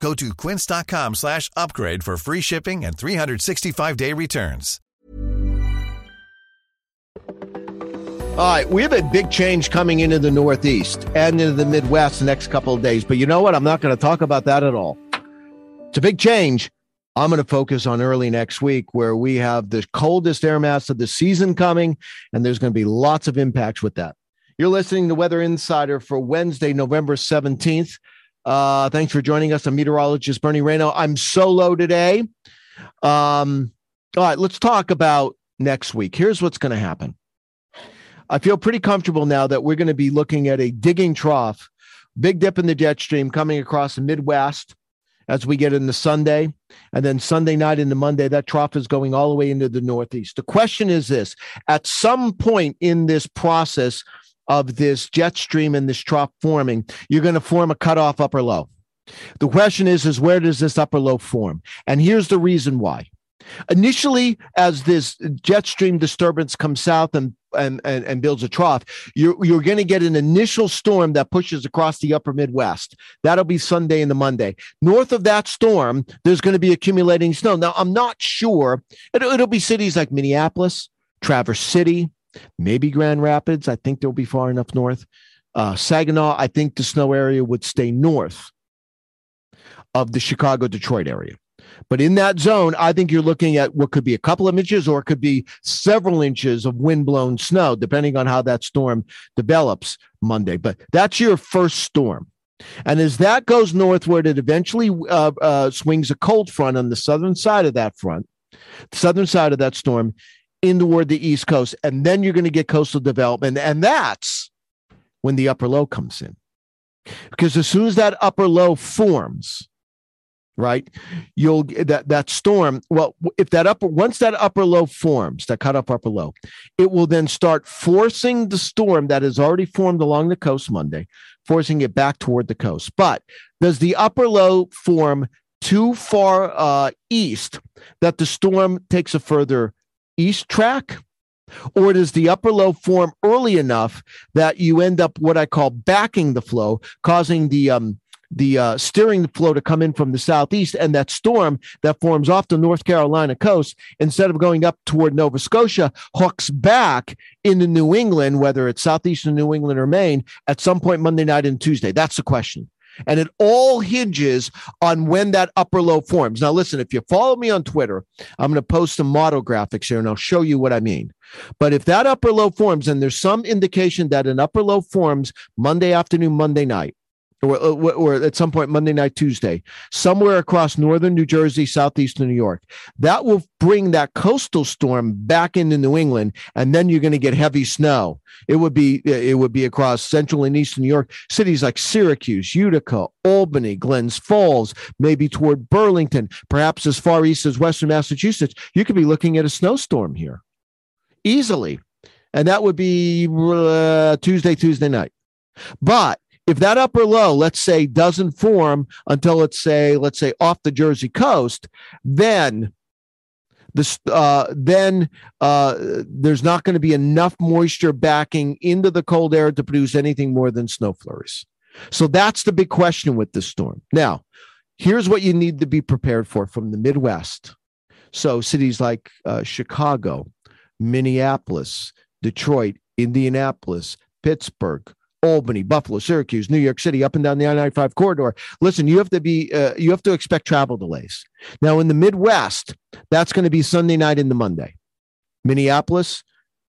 Go to quince.com slash upgrade for free shipping and 365-day returns. All right, we have a big change coming into the Northeast and into the Midwest the next couple of days. But you know what? I'm not going to talk about that at all. It's a big change. I'm going to focus on early next week where we have the coldest air mass of the season coming, and there's going to be lots of impacts with that. You're listening to Weather Insider for Wednesday, November 17th. Uh, thanks for joining us. I'm meteorologist Bernie Rayno. I'm solo today. Um, all right, let's talk about next week. Here's what's going to happen. I feel pretty comfortable now that we're going to be looking at a digging trough, big dip in the jet stream coming across the Midwest as we get into Sunday. And then Sunday night into Monday, that trough is going all the way into the Northeast. The question is this at some point in this process of this jet stream and this trough forming, you're going to form a cutoff upper low. The question is, is where does this upper low form? And here's the reason why. Initially, as this jet stream disturbance comes south and and, and, and builds a trough, you're, you're going to get an initial storm that pushes across the upper Midwest. That'll be Sunday and the Monday. North of that storm, there's going to be accumulating snow. Now, I'm not sure. It'll, it'll be cities like Minneapolis, Traverse City, maybe Grand Rapids. I think they'll be far enough north. Uh, Saginaw, I think the snow area would stay north of the Chicago Detroit area. But in that zone, I think you're looking at what could be a couple of inches or it could be several inches of windblown snow, depending on how that storm develops Monday. But that's your first storm. And as that goes northward, it eventually uh, uh, swings a cold front on the southern side of that front, the southern side of that storm, in toward the east coast. And then you're going to get coastal development. And that's when the upper low comes in. Because as soon as that upper low forms, right you'll that that storm well if that upper once that upper low forms that cut off upper low it will then start forcing the storm that has already formed along the coast monday forcing it back toward the coast but does the upper low form too far uh, east that the storm takes a further east track or does the upper low form early enough that you end up what I call backing the flow, causing the um, the uh, steering flow to come in from the southeast, and that storm that forms off the North Carolina coast, instead of going up toward Nova Scotia, hooks back into New England, whether it's southeastern New England or Maine, at some point Monday night and Tuesday. That's the question. And it all hinges on when that upper low forms. Now, listen, if you follow me on Twitter, I'm going to post some model graphics here and I'll show you what I mean. But if that upper low forms, and there's some indication that an upper low forms Monday afternoon, Monday night, or, or, at some point Monday night, Tuesday, somewhere across northern New Jersey, southeastern New York. That will bring that coastal storm back into New England, and then you're going to get heavy snow. It would be it would be across central and eastern New York, cities like Syracuse, Utica, Albany, Glens Falls, maybe toward Burlington, perhaps as far east as western Massachusetts. You could be looking at a snowstorm here easily, and that would be uh, Tuesday, Tuesday night. But if that upper low, let's say, doesn't form until let's say, let's say off the Jersey coast, then this uh, then uh, there's not going to be enough moisture backing into the cold air to produce anything more than snow flurries. So that's the big question with this storm. Now, here's what you need to be prepared for from the Midwest. So cities like uh, Chicago, Minneapolis, Detroit, Indianapolis, Pittsburgh, Albany, Buffalo, Syracuse, New York City, up and down the I-95 corridor. Listen, you have to be uh, you have to expect travel delays. Now in the Midwest, that's going to be Sunday night into Monday. Minneapolis,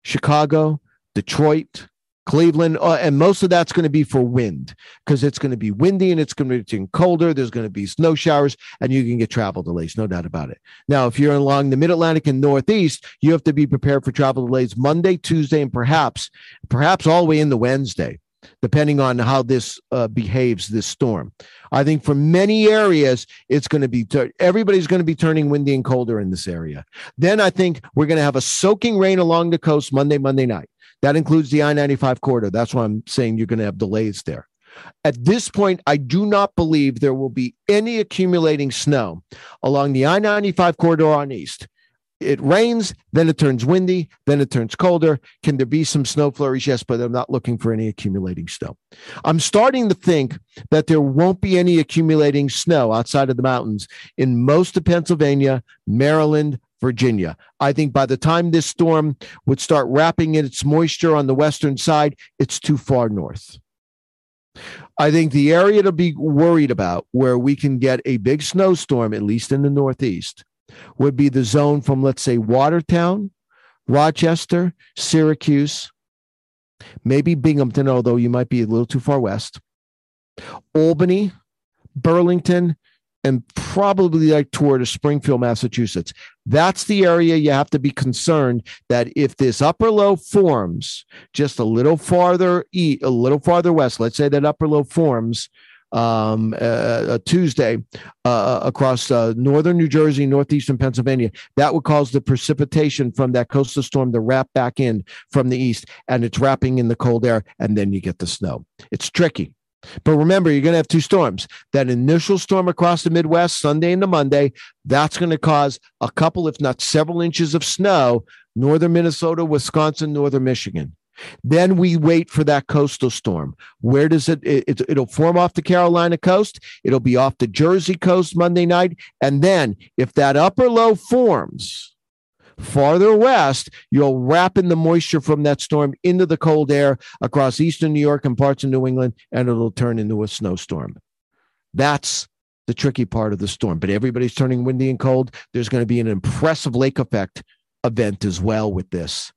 Chicago, Detroit, Cleveland, uh, and most of that's going to be for wind because it's going to be windy and it's going to be colder. There's going to be snow showers and you can get travel delays, no doubt about it. Now, if you're along the Mid Atlantic and Northeast, you have to be prepared for travel delays Monday, Tuesday, and perhaps, perhaps all the way into Wednesday. Depending on how this uh, behaves this storm. I think for many areas, it's going to be, everybody's going to be turning windy and colder in this area. Then I think we're going to have a soaking rain along the coast Monday, Monday night. That includes the I 95 corridor. That's why I'm saying you're going to have delays there. At this point, I do not believe there will be any accumulating snow along the I 95 corridor on east it rains, then it turns windy, then it turns colder. Can there be some snow flurries? Yes, but I'm not looking for any accumulating snow. I'm starting to think that there won't be any accumulating snow outside of the mountains in most of Pennsylvania, Maryland, Virginia. I think by the time this storm would start wrapping in its moisture on the western side, it's too far north. I think the area to be worried about where we can get a big snowstorm, at least in the Northeast, would be the zone from, let's say, Watertown, Rochester, Syracuse, maybe Binghamton, although you might be a little too far west, Albany, Burlington, and probably like toward Springfield, Massachusetts. That's the area you have to be concerned that if this upper low forms just a little farther east, a little farther west, let's say that upper low forms um, uh, Tuesday uh, uh, across uh, northern New Jersey, northeastern Pennsylvania. That would cause the precipitation from that coastal storm to wrap back in from the east, and it's wrapping in the cold air, and then you get the snow. It's tricky. But remember, you're going to have two storms. That initial storm across the Midwest, Sunday into Monday, that's going to cause a couple, if not several inches of snow, northern Minnesota, Wisconsin, northern Michigan. Then we wait for that coastal storm. Where does it, it? It'll form off the Carolina coast. It'll be off the Jersey coast Monday night. And then if that upper low forms farther west, you'll wrap in the moisture from that storm into the cold air across eastern New York and parts of New England, and it'll turn into a snowstorm. That's the tricky part of the storm. But everybody's turning windy and cold. There's going to be an impressive lake effect event as well with this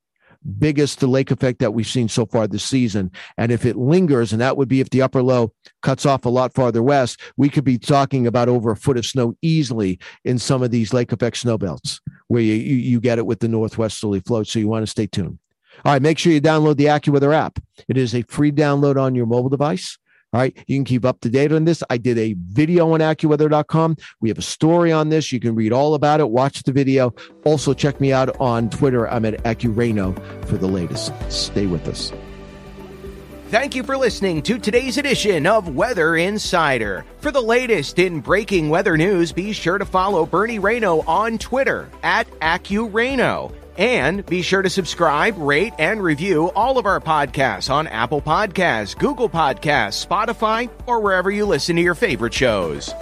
biggest the lake effect that we've seen so far this season. And if it lingers, and that would be if the upper low cuts off a lot farther west, we could be talking about over a foot of snow easily in some of these lake effect snow belts where you, you, you get it with the northwesterly flow. So you want to stay tuned. All right, make sure you download the AccuWeather app. It is a free download on your mobile device. All right. You can keep up to date on this. I did a video on AccuWeather.com. We have a story on this. You can read all about it. Watch the video. Also, check me out on Twitter. I'm at AccuRayno for the latest. Stay with us. Thank you for listening to today's edition of Weather Insider. For the latest in breaking weather news, be sure to follow Bernie Rayno on Twitter at AccuRayno. And be sure to subscribe, rate, and review all of our podcasts on Apple Podcasts, Google Podcasts, Spotify, or wherever you listen to your favorite shows.